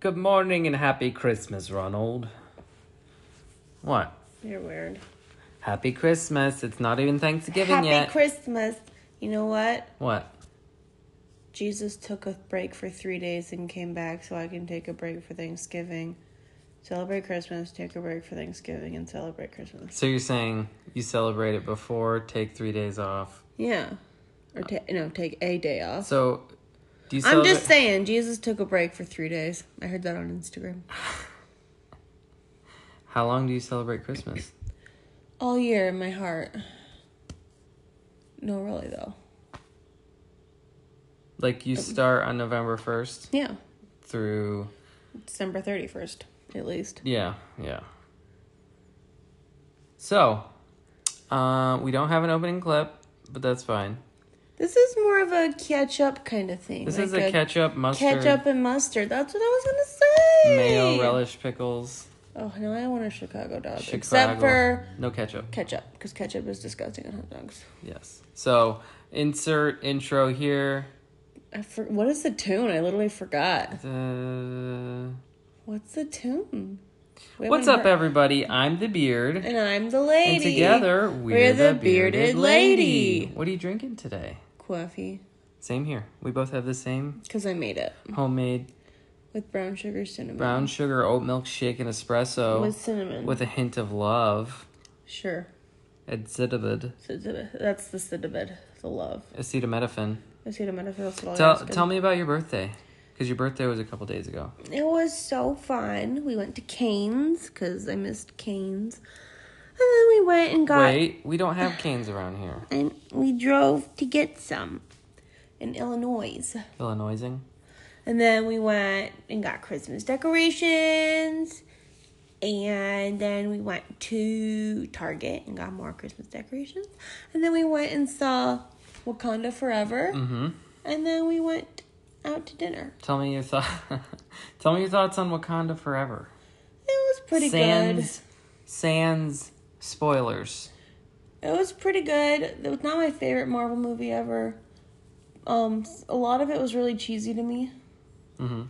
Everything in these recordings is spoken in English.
Good morning and happy Christmas, Ronald. What? You're weird. Happy Christmas. It's not even Thanksgiving Happy yet. Christmas. You know what? what? Jesus took a break for three days and came back so I can take a break for Thanksgiving. Celebrate Christmas, take a break for Thanksgiving, and celebrate Christmas. So you're saying you celebrate it before, take three days off. Yeah. Or ta- no, take a day off. So I'm just saying, Jesus took a break for three days. I heard that on Instagram. How long do you celebrate Christmas? All year in my heart. No, really, though. Like you start on November 1st Yeah. through. December 31st, at least. Yeah, yeah. So, uh, we don't have an opening clip, but that's fine. This is more of a ketchup kind of thing. This like is a ketchup, mustard, ketchup and mustard. That's what I was gonna say. mayo, relish, pickles. Oh no, I want a Chicago dog. Chicago. Except for No ketchup. ketchup, because ketchup is disgusting on hot dogs. Yes. So, insert intro here. I for, what is the tune? I literally forgot. Uh, What's the tune? What's up, heard- everybody? I'm the beard. And I'm the lady. And together, we're, We're the, the bearded, bearded lady. lady. What are you drinking today? Coffee, Same here. We both have the same because I made it homemade with brown sugar, cinnamon, brown sugar oat milk shake and espresso with cinnamon. with a hint of love. sure. Cinnamon. That's the cinnamon, the love. Acetaminophen. Acetaminophen. Tell, tell me about your birthday. Because your birthday was a couple days ago. It was so fun. We went to Cane's because I missed Cane's, then we went and got Wait, we don't have Cane's around here. and we drove to get some in Illinois. Illinoising. And then we went and got Christmas decorations. And then we went to Target and got more Christmas decorations. And then we went and saw Wakanda Forever. Mm-hmm. And then we went out to dinner. Tell me your thought. Tell me your thoughts on Wakanda Forever. It was pretty Sans, Sans spoilers. It was pretty good. It was not my favorite Marvel movie ever. Um, a lot of it was really cheesy to me, Mm-hmm.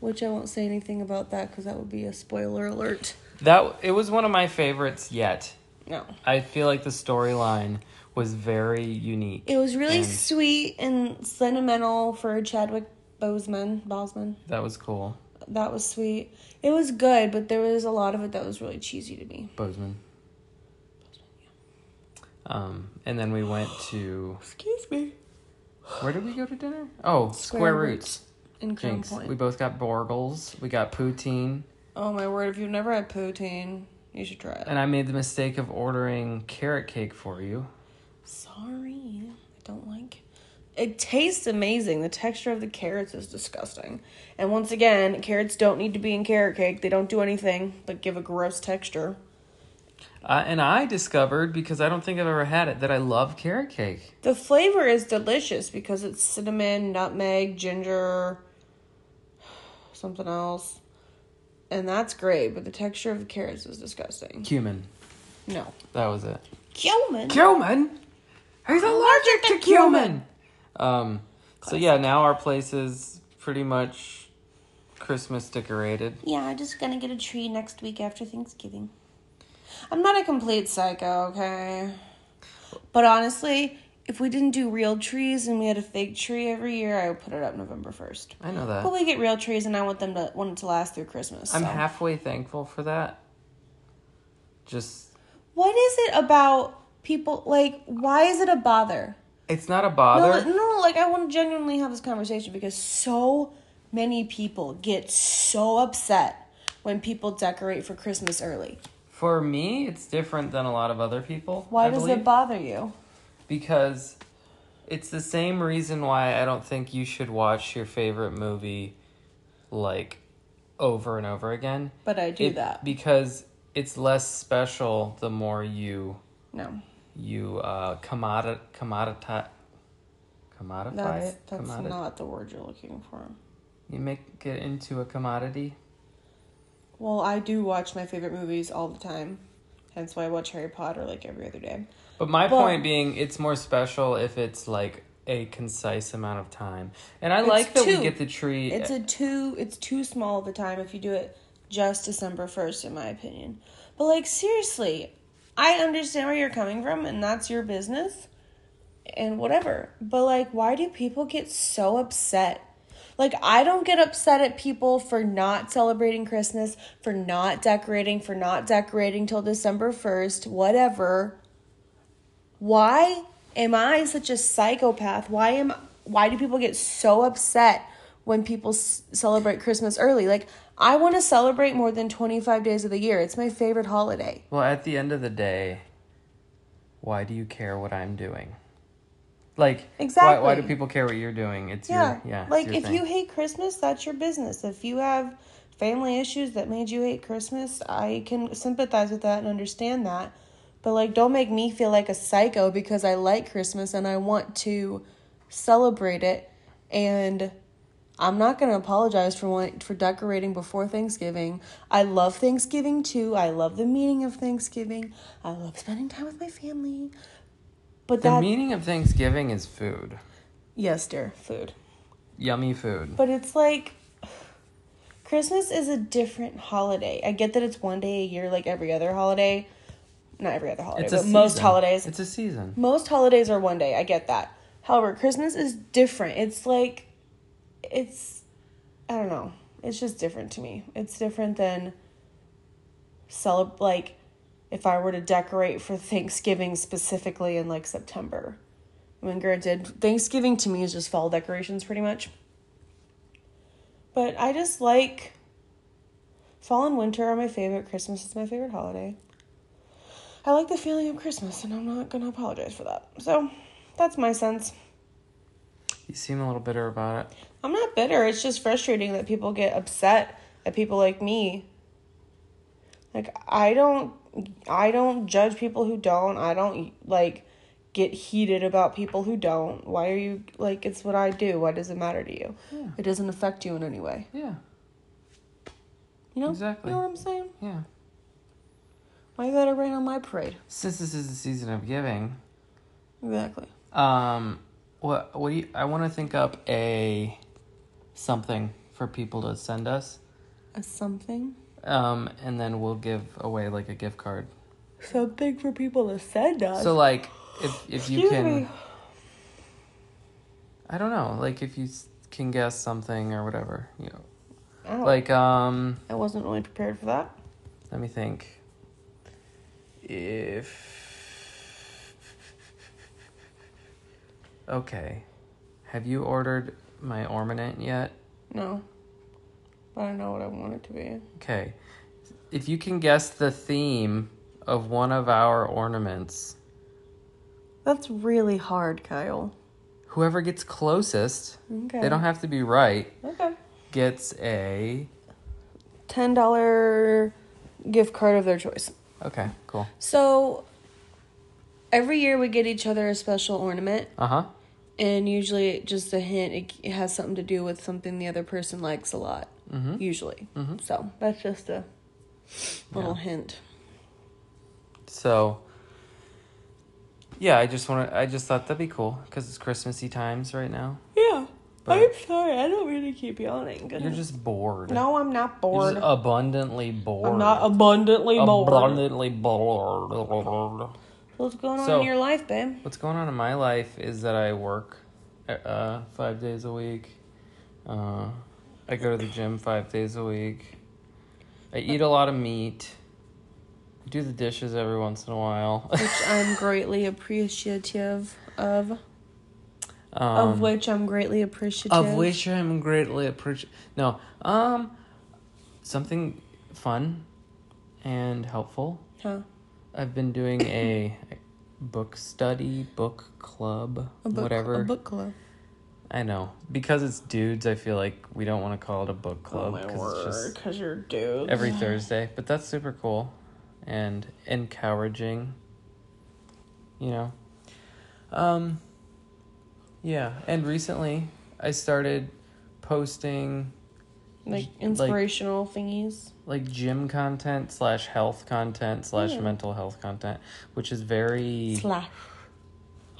which I won't say anything about that because that would be a spoiler alert. That it was one of my favorites yet. No. I feel like the storyline was very unique. It was really And- sweet and sentimental for Chadwick Boseman. Boseman. That was cool. That was sweet. It was good, but there was a lot of it that was really cheesy to me. Boseman. Um, and then we went to Excuse me. where did we go to dinner? Oh, Square, Square Roots. In Crown Jinx. Point. We both got Borgles. We got poutine, oh my word! If you've never had poutine, you should try it. and I made the mistake of ordering carrot cake for you. Sorry, I don't like. It tastes amazing. The texture of the carrots is disgusting. And once again, carrots don't need to be in carrot cake. They don't do anything but give a gross texture. Uh, and I discovered because I don't think I've ever had it that I love carrot cake. The flavor is delicious because it's cinnamon, nutmeg, ginger, something else. And that's great, but the texture of the carrots is disgusting. Cumin. No. That was it. Cumin? Cumin. He's allergic to cumin. Um. So yeah, now our place is pretty much Christmas decorated. Yeah, I'm just gonna get a tree next week after Thanksgiving. I'm not a complete psycho, okay? But honestly, if we didn't do real trees and we had a fake tree every year, I would put it up November 1st. I know that. But we get real trees and I want them to want it to last through Christmas. I'm so. halfway thankful for that. Just What is it about people like why is it a bother? it's not a bother. no, no, like I want to genuinely have this conversation because so many people get so upset when people decorate for Christmas early. For me, it's different than a lot of other people. Why I does believe, it bother you? Because it's the same reason why I don't think you should watch your favorite movie like over and over again. But I do It- that. because it's less special the more you No, you uh commodit commodify commodify that's it that's Commodi- not the word you're looking for. you make it into a commodity Well, I do watch my favorite movies all the time. Hence why I watch Harry Potter like every other day. but my But- point being it's more special if it's like a concise amount of time. And I like that we get the tree. It's eh, a too it's too small of a time if you do it just December first, in my opinion. But like seriously, I understand where you're coming from, and that's your business, and whatever. But like, why do people get so upset? Like, I don't get upset at people for not celebrating Christmas, for not decorating, for not decorating till December first, whatever. Why am I such a psychopath? Why am why do people get so upset when people s- celebrate Christmas early? Like I want to celebrate more than 25 days of the year. It's my favorite holiday. well, at the end of the day, why do you care what I'm doing? Like, Why, why do people care what you're doing? It's Yeah. your yeah. like your if thing. you hate Christmas, that's your business. If you have family issues that made you hate Christmas, I can sympathize with that and understand that. But like don't make me feel like a psycho because I like Christmas and I want to celebrate it and I'm not going to apologize for want, for decorating before Thanksgiving. I love Thanksgiving too. I love the meaning of Thanksgiving. I love spending time with my family. But the that meaning of Thanksgiving is food, yes, dear, food. yummy food. But it's like Christmas is a different holiday. I get that it's one day a year like every other holiday. Not every other holiday, It's a but most holidays. It's a season. most holidays are one day. I get that. However, Christmas is different. It's like it's I don't know. It's just different to me. It's different than celeb like if I were to decorate for Thanksgiving specifically in like September. I mean, granted, Thanksgiving to me is just fall decorations pretty much. But I just like fall and winter are my favorite. Christmas is my favorite holiday. I like the feeling of Christmas, and I'm not gonna apologize for that. So, that's my sense. You seem a little bitter about it. I'm not bitter. It's just frustrating that people get upset at people like me. Like I don't, I don't judge people who don't. I don't like get heated about people who don't. Why are you like? It's what I do. Why does it matter to you? Yeah. It doesn't affect you in any way. Yeah. You know Exactly. You know what I'm saying? Yeah. Why you gotta rain on my parade? Since this is the season of giving, Exactly. um, what what do you? I want to think up a something for people to send us, A something. Um, and then we'll give away like a gift card. Something for people to send us. So like, if if you can, me. I don't know, like if you can guess something or whatever, you know, Oh, like um, I wasn't really prepared for that. let me think. If okay, have you ordered my ornament yet? No. But I know what I want it to be. Okay. If you can guess the theme of one of our ornaments, That's really hard, Kyle. whoever gets closest, Okay. they don't have to be right, Okay. gets a. Ten dollar gift card of their choice. Okay, cool. So every year we get each other a special ornament, Uh huh. and usually just a hint. It, it has something to do with something the other person likes a lot. Mm-hmm. Usually. Mhm. So that's just a little Yeah. hint. So. Yeah, I just want to. I just thought that'd be cool because it's Christmassy times right now. Yeah. But- I'm sorry. I don't to keep yawning. You're just bored. No, I'm not You're bored. just abundantly bored. I'm not abundantly bored. abundantly bored. What's going on So- in your life, babe? What's going on in my life is that I work uh, five days a week. Uh, I go to the gym five days a week. I eat a lot of meat. Do the dishes every once in a while. Which I'm greatly appreciative of. Um, of which I'm greatly appreciative. of which I'm greatly appreciative. No, um, something fun and helpful. Huh. I've been doing a book study, book club, A book, whatever. A book club. I know because it's dudes. I feel like we don't want to call it a book club oh my 'cause word, it's just because you're dudes every Thursday. But that's super cool and encouraging. You know, um, yeah. And recently, I started posting like like- inspirational thingies. like gym content slash health content slash Yeah. mental health content, which is very Slash.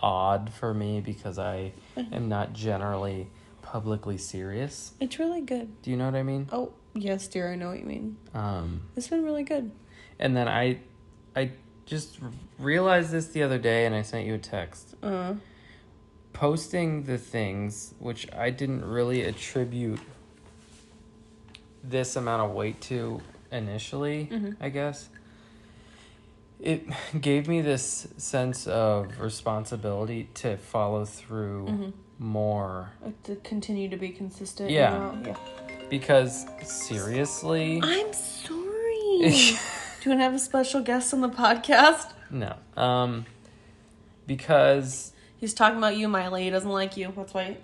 Odd for me because I am not generally publicly serious. It's really good. Do you know what I mean? Oh, yes, dear, I know what you mean. Um, It's been really good. and then I, I just realized this the other day, and I sent you a text. Uh, Posting the things which I didn't really attribute this amount of weight to initially, Mhm. I guess. It gave me this sense of responsibility to follow through Mhm. more to continue to be consistent. Yeah. yeah. because seriously, I'm sorry. Do you want to have a special guest on the podcast? no. Um because He's talking about you, Miley. He doesn't like you. That's why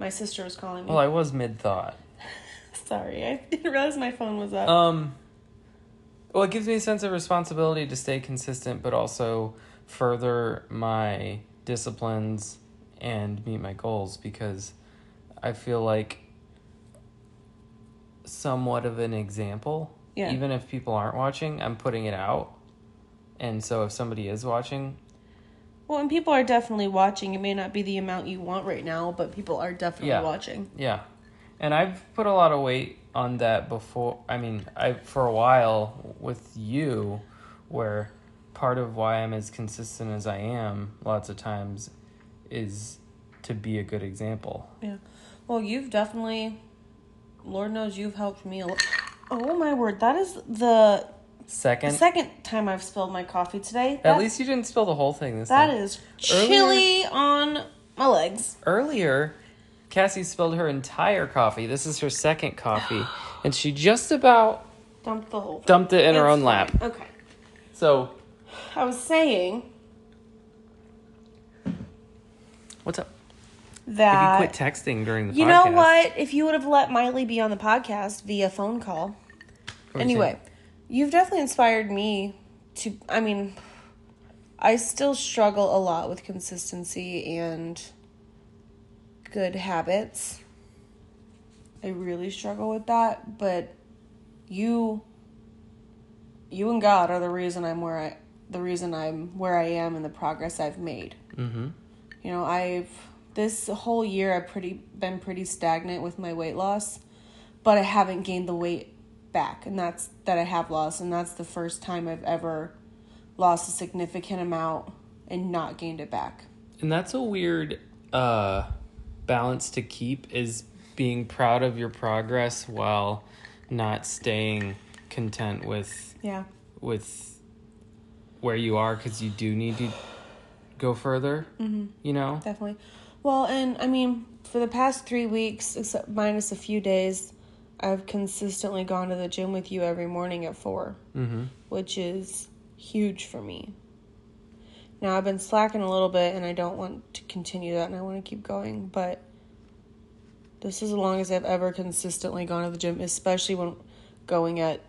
my sister was calling me. well, I was mid thought. Sorry, I didn't realize my phone was up. Um, well, it gives me a sense of responsibility to stay consistent, but also further my disciplines and meet my goals because I feel like somewhat of an example. Yeah. Even if people aren't watching, I'm putting it out. And so if somebody is watching, well, and people are definitely watching. It may not be the amount you want right now, but people are definitely Yeah. watching. yeah. And I've put a lot of weight on that before. I mean, I for a while with you where part of why I'm as consistent as I am lots of times is to be a good example. Yeah. Well, you've definitely, Lord knows you've helped me a lot. Oh my word, that is the Second, second time I've spilled my coffee today. at least you didn't spill the whole thing this that time. is Earlier- chilly on my legs. Earlier, Cassie spilled her entire coffee. This is her second coffee, and she just about Dumped the whole. dumped it in her It's own lap. fine. Okay. So, I was saying what's up? that. if you quit texting during the You podcast. know what? If you would have let Miley be on the podcast via phone call. what you Anyway, you've definitely inspired me to. I mean, I still struggle a lot with consistency and good habits. I really struggle with that, but you you and God are the reason I'm where I the reason I'm where I am and the progress I've made. Mhm. You know, I've this whole year I've pretty been pretty stagnant with my weight loss, but I haven't gained the weight back, and that's that I have lost, and that's the first time I've ever lost a significant amount and not gained it back. And that's a weird uh, balance to keep is being proud of your progress while not staying content with Yeah. with where you are because you do need to go further. Mm-hmm. You know. Definitely. Well, and I mean, for the past three weeks, except minus a few days, I've consistently gone to the gym with you every morning at four, Mm-hmm. which is huge for me. Now, I've been slacking a little bit and I don't want to continue that and I want to keep going, but this is as long as I've ever consistently gone to the gym, especially when going at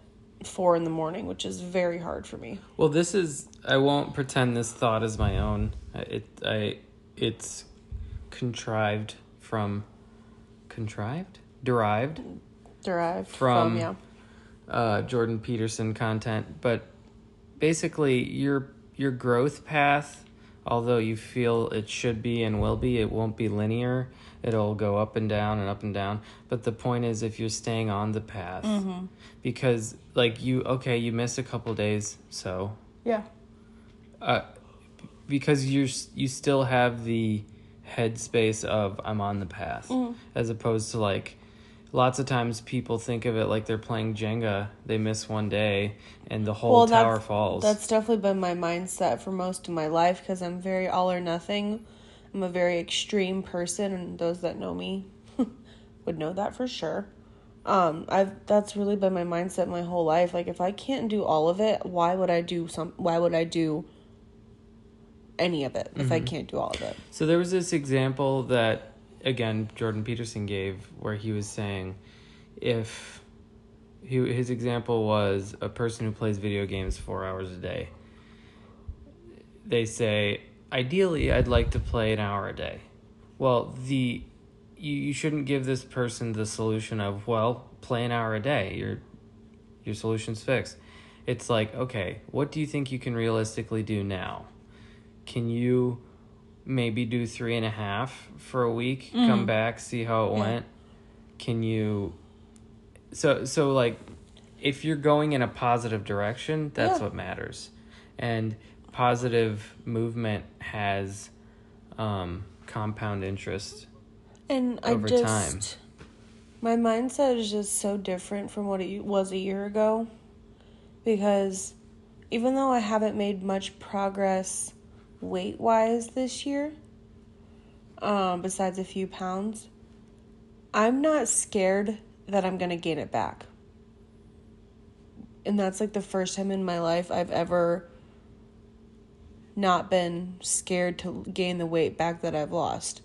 four in the morning, which is very hard for me. Well, this is. I won't pretend this thought is my own. It. I. It's contrived from. Contrived. Derived. Derived From- from, yeah. uh, Jordan Peterson content, but basically your your growth path, although you feel it should be and will be, it won't be linear. It'll go up and down and up and down. But the point is, if you're staying on the path, because like you, okay, you missed a couple days, so Yeah. uh, because you're you still have the headspace of I'm on the path, as opposed to like lots of times people think of it like they're playing Jenga. They miss one day and the whole tower that's, falls. That's definitely been my mindset for most of my life because I'm very all or nothing. I'm a very extreme person, and those that know me would know that for sure. Um, I've that's really been my mindset my whole life. Like, if I can't do all of it, why would I do some? Why would I do any of it if I can't do all of it? So there was this example that again Jordan Peterson gave where he was saying if he his example was a person who plays video games 4 hours a day. They say ideally I'd like to play an hour a day. Well, the you, you shouldn't give this person the solution of well, play an hour a day. Your your solution's fixed. It's like, okay, what do you think you can realistically do now? Can you maybe do three and a half for a week, come back, see how it Mm-hmm. Yeah. went. Can you? So so like, if you're going in a positive direction, that's Yeah. what matters, and positive movement has um, compound interest. And I over just time. my mindset is just so different from what it was a year ago because even though I haven't made much progress weight wise this year, um, besides a few pounds, I'm not scared that I'm gonna gain it back. And that's like the first time in my life I've ever not been scared to gain the weight back that I've lost.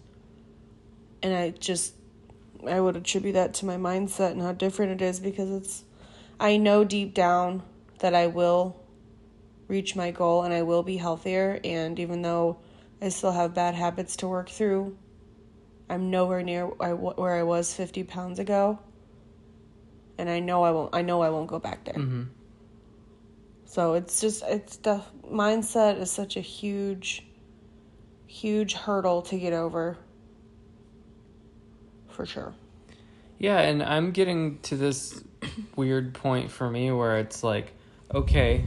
And I just I would attribute that to my mindset and how different it is because it's I know deep down that I will reach my goal and I will be healthier and even though I still have bad habits to work through, I'm nowhere near where I was 50 pounds ago. And I know I won't I know I won't go back there. Mm-hmm. So it's just it's the mindset is such a huge huge hurdle to get over. For sure. Yeah, and I'm getting to this weird point for me where it's like, okay,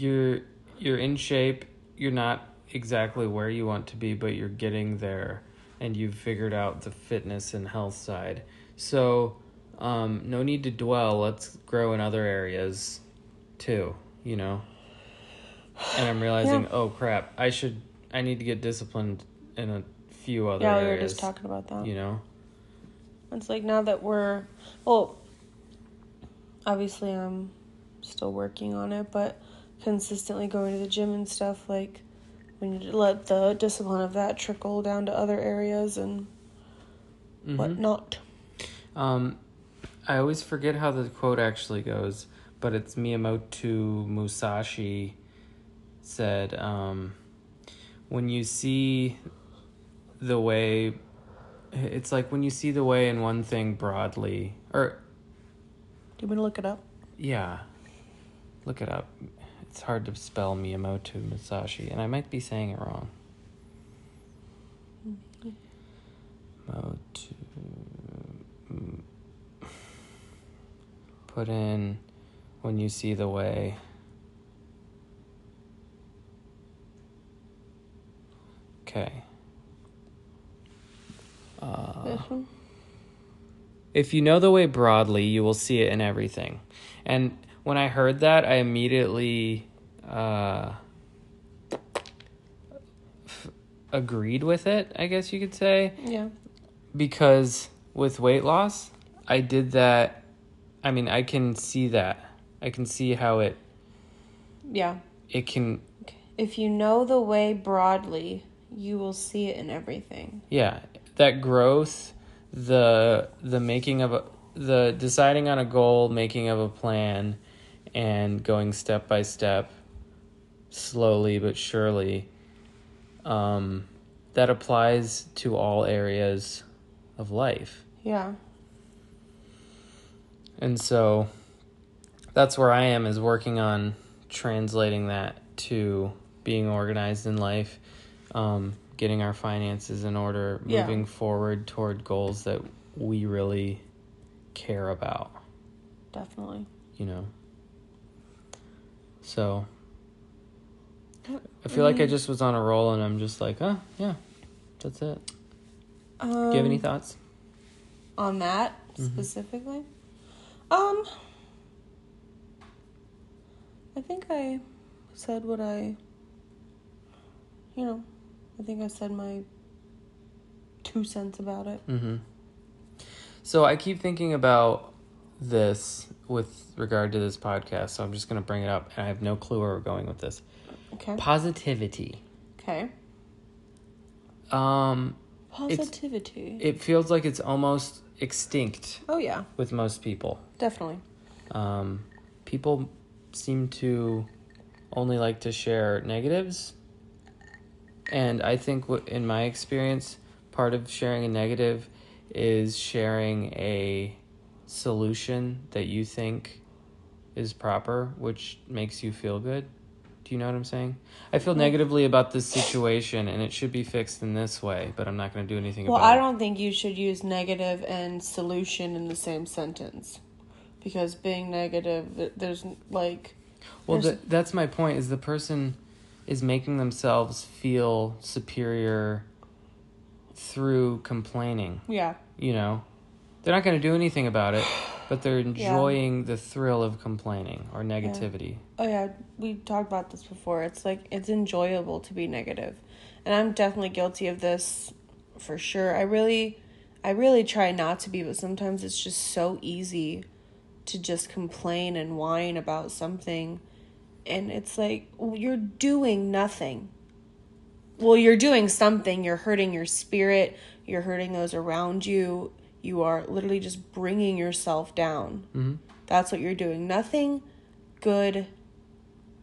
you're you're in shape, you're not exactly where you want to be, but you're getting there and you've figured out the fitness and health side. So, um, no need to dwell, let's grow in other areas too, you know. And I'm realizing, Yeah. oh crap, I should I need to get disciplined in a few other areas. yeah, we areas. were just talking about that. you know. It's like now that we're well obviously I'm still working on it, but consistently going to the gym and stuff like we need to let the discipline of that trickle down to other areas and Mhm. whatnot. Um, I always forget how the quote actually goes, but it's Miyamoto Musashi said, um, "When you see the way, it's like when you see the way in one thing broadly, or Do you want to look it up? yeah, look it up. It's hard to spell Miyamoto Musashi, and I might be saying it wrong. Put in when you see the way. Okay. Uh, if you know the way broadly, you will see it in everything. And when I heard that, I immediately uh, f- agreed with it, I guess you could say, Yeah. because with weight loss, I did that. I mean, I can see that. I can see how it Yeah. it can If you know the way broadly, you will see it in everything. yeah that growth the the making of a the deciding on a goal making of a plan and going step by step slowly but surely um that applies to all areas of life Yeah. and so that's where i am is working on translating that to being organized in life um, getting our finances in order Yeah. moving forward toward goals that we really care about Definitely. you know so i feel like i just was on a roll and i'm just like oh yeah that's it Um, do you have any thoughts on that Mm-hmm. specifically? Um, I think I said what I, you know, I think I said my two cents about it. Mm-hmm. So I keep thinking about this with regard to this podcast, so I'm just going to bring it up, and I have no clue where we're going with this. Okay. Positivity. Okay. Um, Positivity. it feels like it's almost extinct oh yeah, with most people. definitely. Um, people seem to only like to share negatives, and I think, what in my experience, part of sharing a negative is sharing a solution that you think is proper, which makes you feel good. Do you know what I'm saying? I feel negatively about this situation and it should be fixed in this way, but I'm not going to do anything Well, about it. Well, I don't think you should use negative and solution in the same sentence. Because being negative, there's like. Well, there's- th- that's my point. Is the person is making themselves feel superior through complaining. Yeah. You know, they're not going to do anything about it, but they're enjoying the thrill of complaining or negativity. Oh, yeah. We talked about this before. It's like, it's enjoyable to be negative. And I'm definitely guilty of this for sure. I really. I really try not to be, but sometimes it's just so easy to just complain and whine about something. And it's like, well, you're doing nothing. Well, you're doing something. You're hurting your spirit, you're hurting those around you. You are literally just bringing yourself down. hmm That's what you're doing. Nothing good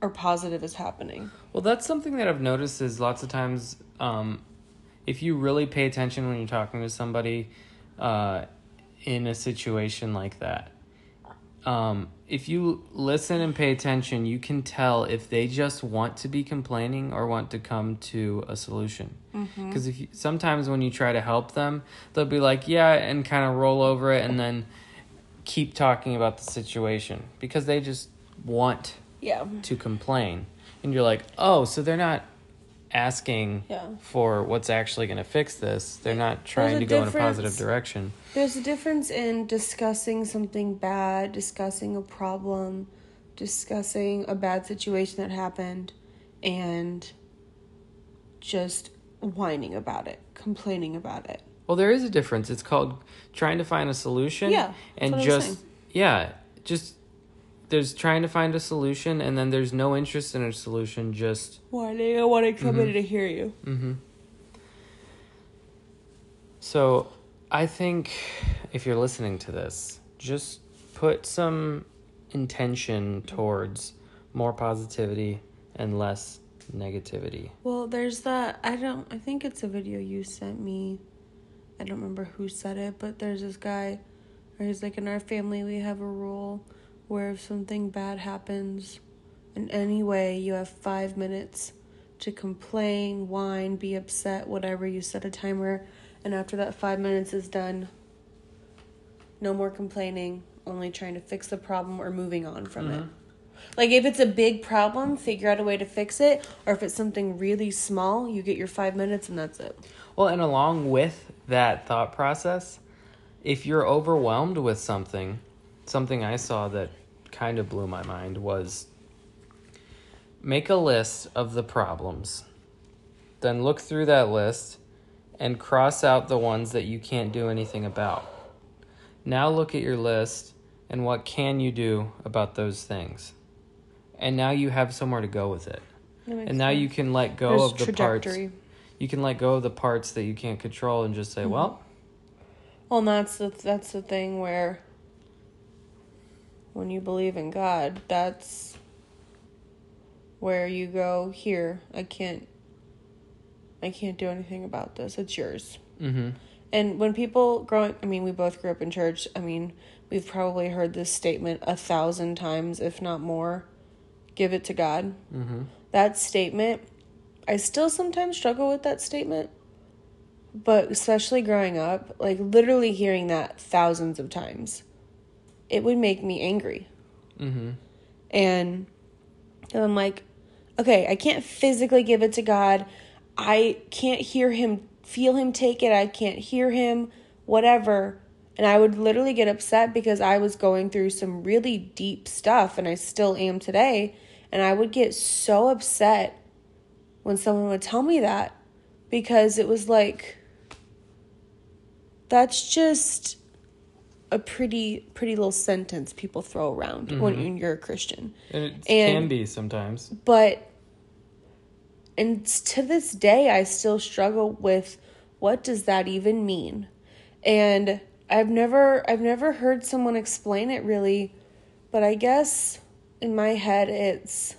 or positive is happening. Well, that's something that I've noticed is lots of times, um, if you really pay attention when you're talking to somebody uh, in a situation like that, um, if you listen and pay attention, you can tell if they just want to be complaining or want to come to a solution. Mm-hmm. Because if you, sometimes when you try to help them, they'll be like, "Yeah," and kind of roll over it, and then keep talking about the situation because they just want Yeah. to complain and you're like oh so they're not asking Yeah. for what's actually going to fix this. They're not trying to go in a positive direction. There's a difference in discussing something bad, discussing a problem, discussing a bad situation that happened, and just whining about it, complaining about it. well there is a difference. It's called trying to find a solution Yeah, and what I was just yeah just there's trying to find a solution and then there's no interest in a solution just why Whining, I wanting somebody to hear you. Mm-hmm. So, I think if you're listening to this, just put some intention towards more positivity and less negativity. Well, there's that. I don't. I think it's a video you sent me. I don't remember who said it, but there's this guy, where he's like, in our family, we have a rule where if something bad happens, in any way, you have five minutes to complain, whine, be upset, whatever. You set a timer, and after that five minutes is done, no more complaining, only trying to fix the problem or moving on from it. Mm-hmm. Like if it's a big problem, figure out a way to fix it, or if it's something really small, you get your five minutes and that's it. Well, and along with that thought process, if you're overwhelmed with something, something I saw that kind of blew my mind was make a list of the problems. Then look through that list and cross out the ones that you can't do anything about. Now look at your list and what can you do about those things. And now you have somewhere to go with it. And now you can let go There's of the parts you can let go of the parts that you can't control and just say, Mm-hmm. well, Well, that's the that's the thing where when you believe in God, that's where you go. Here, I can't. I can't do anything about this. It's yours. mm-hmm. And when people growing, I mean, we both grew up in church. I mean, we've probably heard this statement a thousand times, if not more. Give it to God. Mm-hmm. That statement, I still sometimes struggle with that statement. But especially growing up, like literally hearing that thousands of times, it would make me angry. Mm-hmm. And, and I'm like, okay, I can't physically give it to God. I can't hear him, feel him take it. I can't hear him, whatever. And I would literally get upset because I was going through some really deep stuff, and I still am today. And I would get so upset when someone would tell me that because it was like, that's just a pretty pretty little sentence people throw around when mm-hmm. you're a Christian. And it And- can be sometimes. But and to this day I still struggle with what does that even mean? And I've never I've never heard someone explain it really, but I guess in my head it's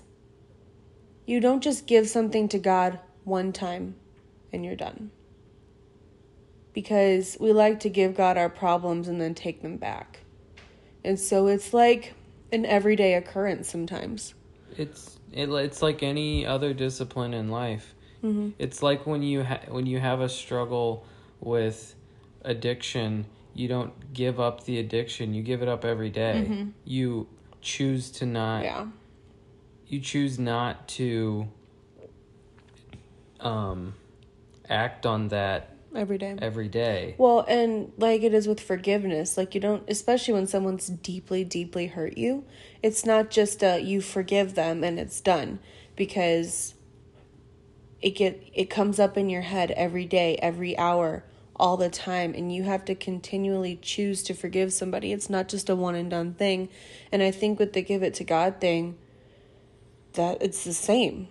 you don't just give something to God one time and you're done. Because we like to give God our problems and then take them back. And so it's like an everyday occurrence sometimes. it's it, it's like any other discipline in life. Mm-hmm. It's like when you ha- when you have a struggle with addiction, you don't give up the addiction. You give it up every day. Mhm. You choose to not. Yeah. You choose not to. Um, act on that Every day. every day. Well, and like it is with forgiveness, like you don't, especially when someone's deeply, deeply hurt you, it's not just uh, you forgive them and it's done because it get it comes up in your head every day, every hour, all the time, and you have to continually choose to forgive somebody. It's not just a one and done thing, and I think with the give it to God thing, that it's the same,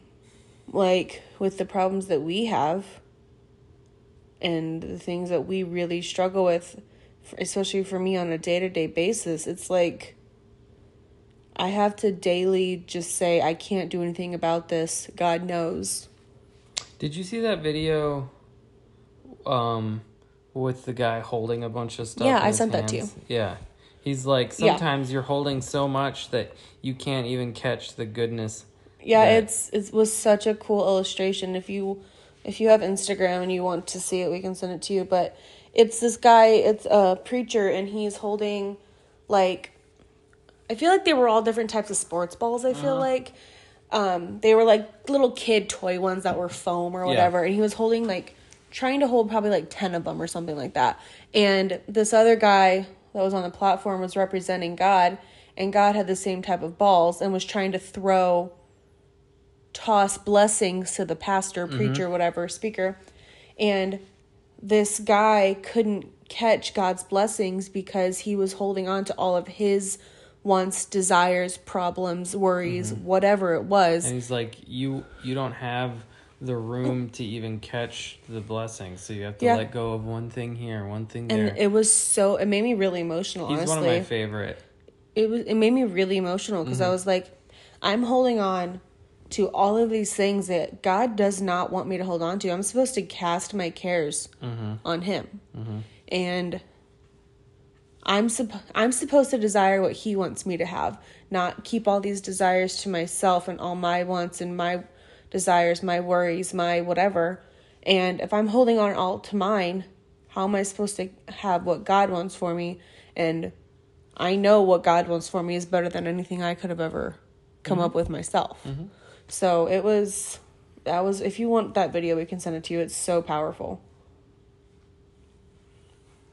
like with the problems that we have and the things that we really struggle with, especially for me on a day to day basis, it's like I have to daily just say, I can't do anything about this. God knows. Did you see that video um with the guy holding a bunch of stuff? Yeah, I sent that to you. Yeah. He's like Yeah. sometimes you're holding so much that you can't even catch the goodness. Yeah, that- it's it was such a cool illustration. If you if you have Instagram and you want to see it, we can send it to you. But it's this guy, it's a preacher, and he's holding like I feel like they were all different types of sports balls. I feel like um, they were like little kid toy ones that were foam or Yeah. whatever, and he was holding like trying to hold probably like ten of them or something like that. And this other guy that was on the platform was representing God, and God had the same type of balls and was trying to throw toss blessings to the pastor, mm-hmm. preacher, whatever, speaker. And this guy couldn't catch God's blessings because he was holding on to all of his wants, desires, problems, worries, mm-hmm. whatever it was. And he's like you you don't have the room to even catch the blessings. So you have to Yeah. let go of one thing here, one thing there. and it was so it made me really emotional He's honestly. one of my favorite. it was it made me really emotional because I mm-hmm. was like, I'm holding on to all of these things that God does not want me to hold on to. I'm supposed to cast my cares mm-hmm. on Him, mm-hmm. and I'm supp- I'm supposed to desire what He wants me to have, not keep all these desires to myself and all my wants and my desires, my worries, my whatever. And if I'm holding on all to mine, how am I supposed to have what God wants for me? And I know what God wants for me is better than anything I could have ever come mm-hmm. up with myself. So it was that was if you want that video we can send it to you. It's so powerful.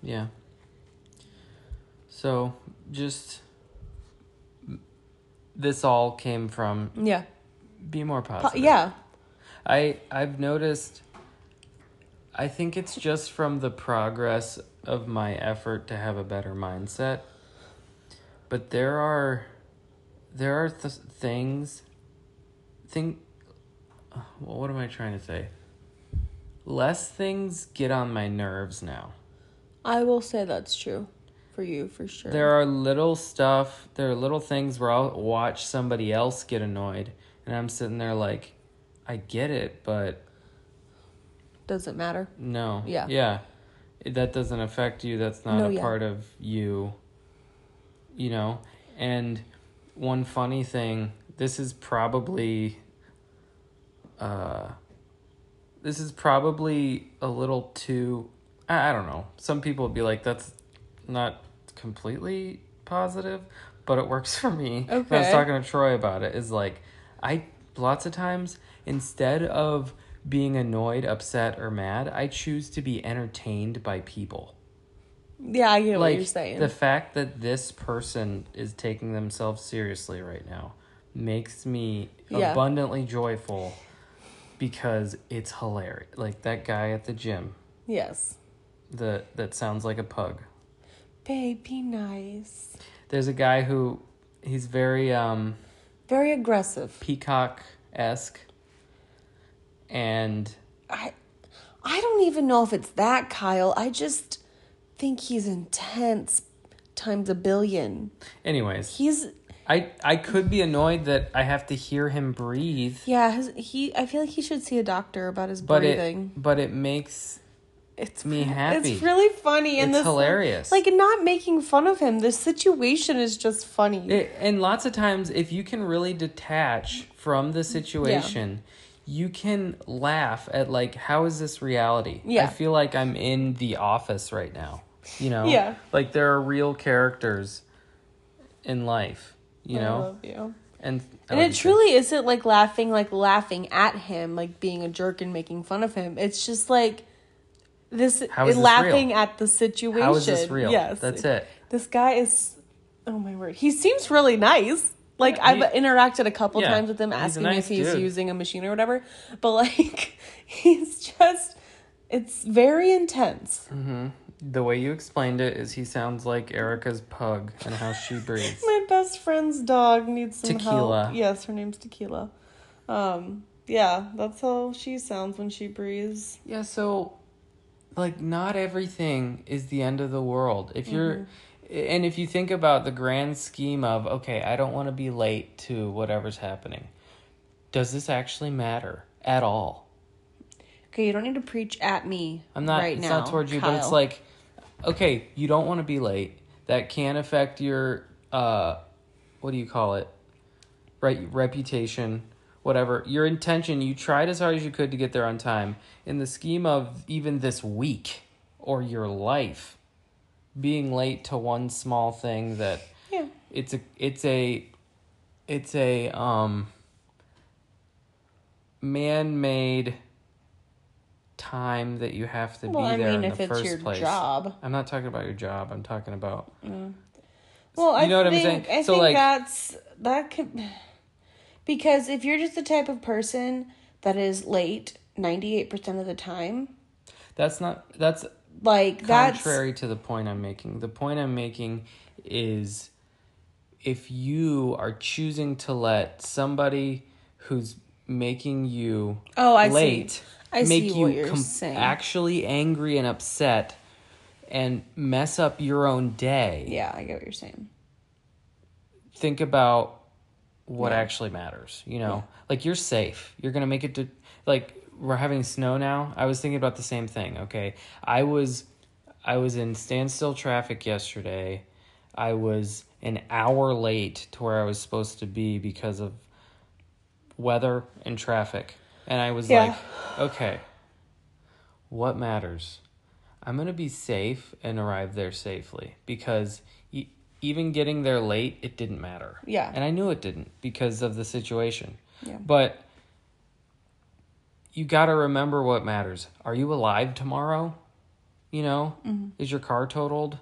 Yeah. So just this all came from Yeah. be more Po- positive. yeah. I I've noticed I think it's just from the progress of my effort to have a better mindset. But there are there are th- things think well, what am I trying to say? Less things get on my nerves now. I will say that's true for you for sure. There are little stuff, there are little things where I'll watch somebody else get annoyed and I'm sitting there like I get it, but Doesn't matter. No. Yeah. Yeah. That doesn't affect you. That's not No, a yeah. part of you. You know? And one funny thing, this is probably uh this is probably a little too I, I don't know. Some people would be like that's not completely positive, but it works for me. Okay. I was talking to Troy about it. Is like I lots of times instead of being annoyed, upset, or mad, I choose to be entertained by people. Yeah, I get what you're saying. the fact that this person is taking themselves seriously right now makes me Yeah. abundantly joyful because it's hilarious. Like that guy at the gym, yes. the that sounds like a pug. Babe, be nice. There's a guy who he's very um Very aggressive. peacock esque, and I I don't even know if it's that Kyle. I just think he's intense times a billion. anyways, He's I I could be annoyed that I have to hear him breathe, yeah, his, he I feel like he should see a doctor about his but breathing. it but it makes it's me happy. It's really funny and It's this hilarious. Like not making fun of him. The situation is just funny. It, and lots of times, if you can really detach from the situation, you can laugh at like, how is this reality? Yeah. I feel like I'm in the office right now. You know? Yeah. Like there are real characters in life. You I know? love you. And And it too. truly isn't like laughing, like laughing at him, like being a jerk and making fun of him. It's just like this, this laughing real? at the situation. How is this real? Yes, That's it. This guy is, oh my word, he seems really nice. Like Yeah, he- I've interacted a couple Yeah, times with him, asking nice if he's dude. using a machine or whatever. But like, he's just, it's very intense. Mm-hmm. The way you explained it is he sounds like Erica's pug and how she breathes. My best friend's dog needs some Tequila. help. Yes, her name's Tequila. Um, yeah, that's how she sounds when she breathes. Yeah, so like not everything is the end of the world. If you're and if you think about the grand scheme of okay, I don't want to be late to whatever's happening. Does this actually matter at all? Okay, you don't need to preach at me. I'm not right it's now, not towards you, but it's like okay, you don't want to be late. That can affect your uh what do you call it? Right reputation, whatever. Your intention, you tried as hard as you could to get there on time. In the scheme of even this week or your life, being late to one small thing that yeah, it's a it's a it's a um man-made time that you have to well, be I there mean, in if the it's first your place. job. I'm not talking about your job. I'm talking about mm. Well, I You know what I'm saying? I So, think like- that's that could because if you're just the type of person that is late ninety eight percent of the time, that's not that's like that's contrary to the point I'm making. The point I'm making is if you are choosing to let somebody who's making you Oh, I see. I make see you what you're saying. actually angry and upset and mess up your own day. yeah, I get what you're saying. Think about what actually matters, you know? Like you're safe. You're going to make it to like we're having snow now. I was thinking about the same thing, okay? I was I was in standstill traffic yesterday. I was an hour late to where I was supposed to be because of weather and traffic. And I was Yeah. like, okay, what matters? I'm going to be safe and arrive there safely because e- even getting there late, it didn't matter. Yeah. And I knew it didn't because of the situation. Yeah. But you got to remember what matters. Are you alive tomorrow? You know, is your car totaled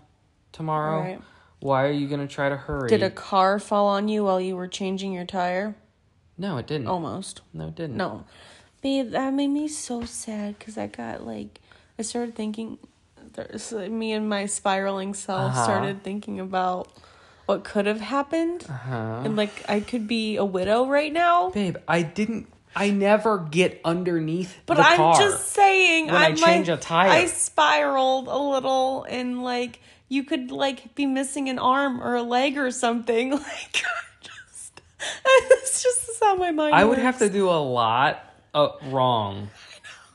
tomorrow? Mm-hmm. Right. Why are you going to try to hurry? Did a car fall on you while you were changing your tire? No, it didn't. Almost. No, it didn't. No. Babe, that made me so sad because I got like, I started thinking, there's, me and my spiraling self Uh-huh. started thinking about what could have happened. Uh-huh. And like, I could be a widow right now. Babe, I didn't. I never get underneath But the I'm car. just saying, when I I'm change like, a tire. I spiraled a little, and like you could like be missing an arm or a leg or something. Like, just it's just how my mind. I would have to do a lot uh, wrong.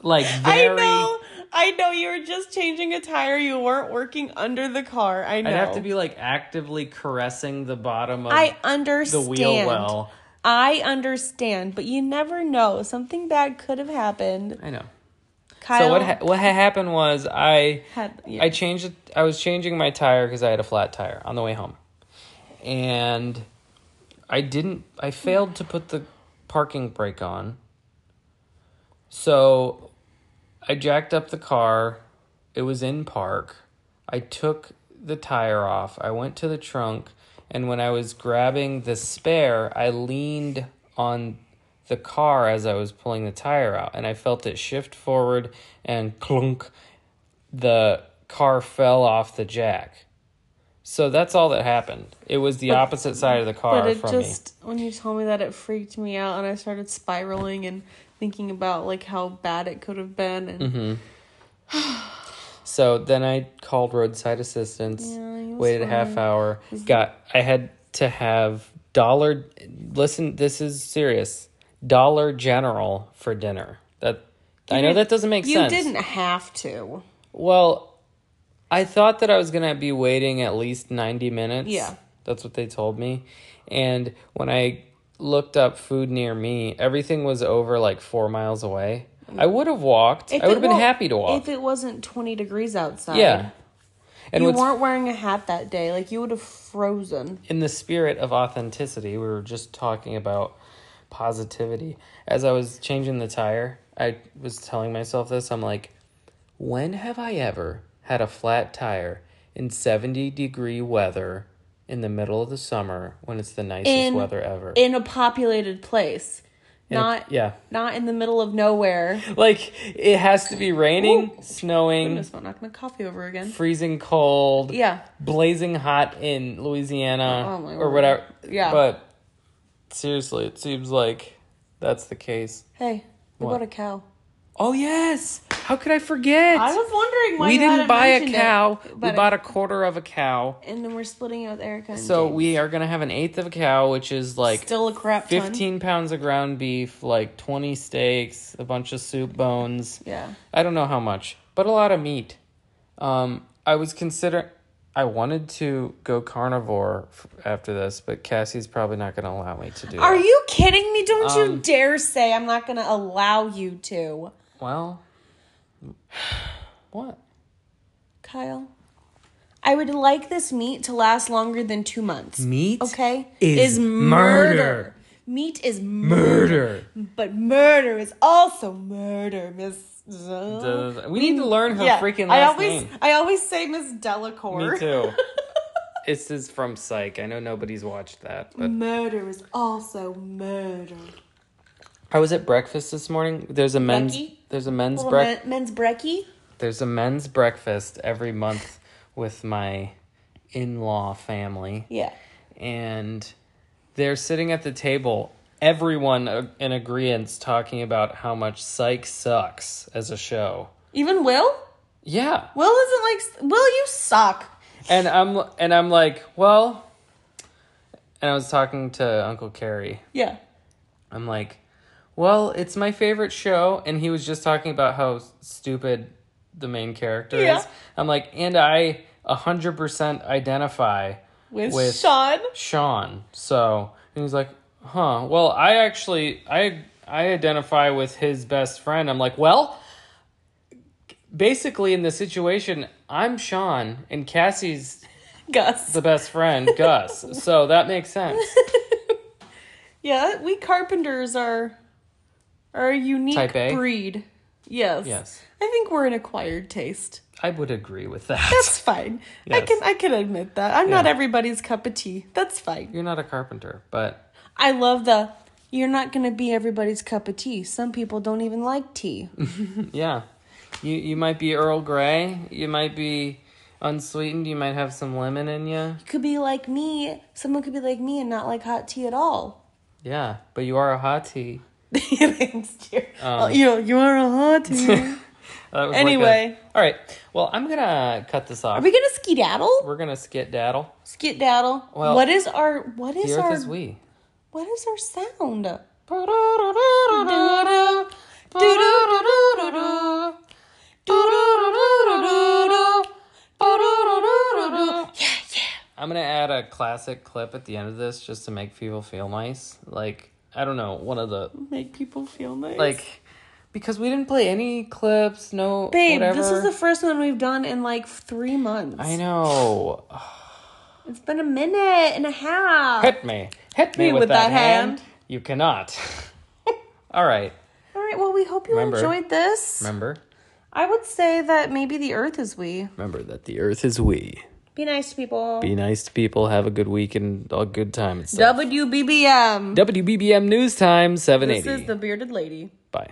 Like I know, I know. You were just changing a tire. You weren't working under the car. I know. I'd have to be like actively caressing the bottom of I understand. the wheel well. I understand, but you never know. Something bad could have happened. I know. Kyle so what ha- what ha- happened was I had. Yeah. I changed it. I was changing my tire because I had a flat tire on the way home, and I didn't. I failed to put the parking brake on. So, I jacked up the car. It was in park. I took the tire off. I went to the trunk, and when I was grabbing the spare, I leaned on the car as I was pulling the tire out, and I felt it shift forward and clunk. The car fell off the jack. So that's all that happened. It was the opposite side of the car But it from just when you told me that it freaked me out and I started spiraling and thinking about like how bad it could have been and me. Mm-hmm. So then I called roadside assistance. Yeah, waited a half hour. Got I had to have dollar. Listen, this is serious. Dollar General for dinner. That I know that doesn't make you sense. You didn't have to. Well, I thought that I was gonna be waiting at least ninety minutes. Yeah. that's what they told me. And when I looked up food near me, everything was over like four miles away. I mm. would have walked. If I would have been happy to walk. If it wasn't 20 degrees outside. yeah. And you weren't wearing a hat that day. Like you would have frozen. in the spirit of authenticity, we were just talking about positivity. As I was changing the tire, I was telling myself this. I'm like, when have I ever had a flat tire in 70 degree weather in the middle of the summer when it's the nicest In- weather ever? In a populated place. In a- Not yeah. not in the middle of nowhere. Like, it has to be raining, snowing, Goodness, I'm not gonna coffee over again. freezing cold. Yeah. blazing hot in Louisiana Oh, my or whatever. Yeah. But seriously, it seems like that's the case. Hey, we What? bought a cow. Oh yes. How could I forget? I was wondering why we you didn't buy a mentioned it, cow. we bought a quarter of a cow. and then we're splitting it with Erica. And So James. we are gonna have an eighth of a cow, which is like still a crap ton. fifteen pounds of ground beef, like twenty steaks, a bunch of soup bones. Yeah. I don't know how much, but a lot of meat. Um, I was consider. I wanted to go carnivore f- after this, but Cassie's probably not going to allow me to do that. Are that. you kidding me? Don't you Um, dare say I'm not gonna allow you to. Well, what? Kyle. I would like this meat to last longer than two months. Meat Okay? is murder. Meat is murder. Murder. But murder is also murder, Miss. Duh. We need to learn her Yeah, freaking I last always, name. I always say Miss Delacour. Me too. this is from Psych. I know nobody's watched that, but Murder is also murder. I was at breakfast this morning. There's a men's. Brekkie? There's a men's Little breakfast. men, men's brekkie. There's a men's breakfast every month with my in-law family. Yeah. and they're sitting at the table everyone in agreement talking about how much psych sucks as a show Even Will? yeah Will isn't like Will. You suck. and i'm and i'm like well and i was talking to uncle Kerry. Yeah. i'm like well it's my favorite show and he was just talking about how stupid the main character Yeah. is i'm like and i 100% identify With, With- Shawn. Shawn. So and he's like, huh. Well, I actually I I identify with his best friend. I'm like, well, basically in the situation, I'm Sean and Cassie's Gus. the best friend, Gus. So that makes sense. Yeah, we carpenters are are a unique Type A? breed. Yes. Yes. I think we're an acquired taste. I would agree with that. That's fine. I Yes. can I can admit that. I'm not Yeah. everybody's cup of tea. That's fine. You're not a carpenter, but I love the you're not going to be everybody's cup of tea. Some people don't even like tea. yeah. You you might be Earl Grey, you might be unsweetened, you might have some lemon in you. You could be like me. Someone could be like me and not like hot tea at all. Yeah, but you are a hot tea. Thanks, dear. Um, Oh, you know, you are a hot tea. That was like a- Anyway. all right. Well, I'm gonna cut this off. Are we gonna skedaddle? We're gonna skit daddle. Skedaddle. Well, what is our what is The earth our is we. what is our sound? I'm gonna add a classic clip at the end of this just to make people feel nice. Like I don't know, one of the Make people feel nice. like because we didn't play any clips, no babe, whatever. this is the first one we've done in like three months. I know. It's been a minute and a half. Hit me. Hit me, with, that, hand. You cannot. All right. All right. Well, we hope you Remember- enjoyed this. Remember? I would say that maybe the Earth is we. Remember that the earth is we. Be nice to people. Be nice to people. Have a good week and a good time. and stuff. WBBM. WBBM News Time 780. This is the bearded lady. Bye.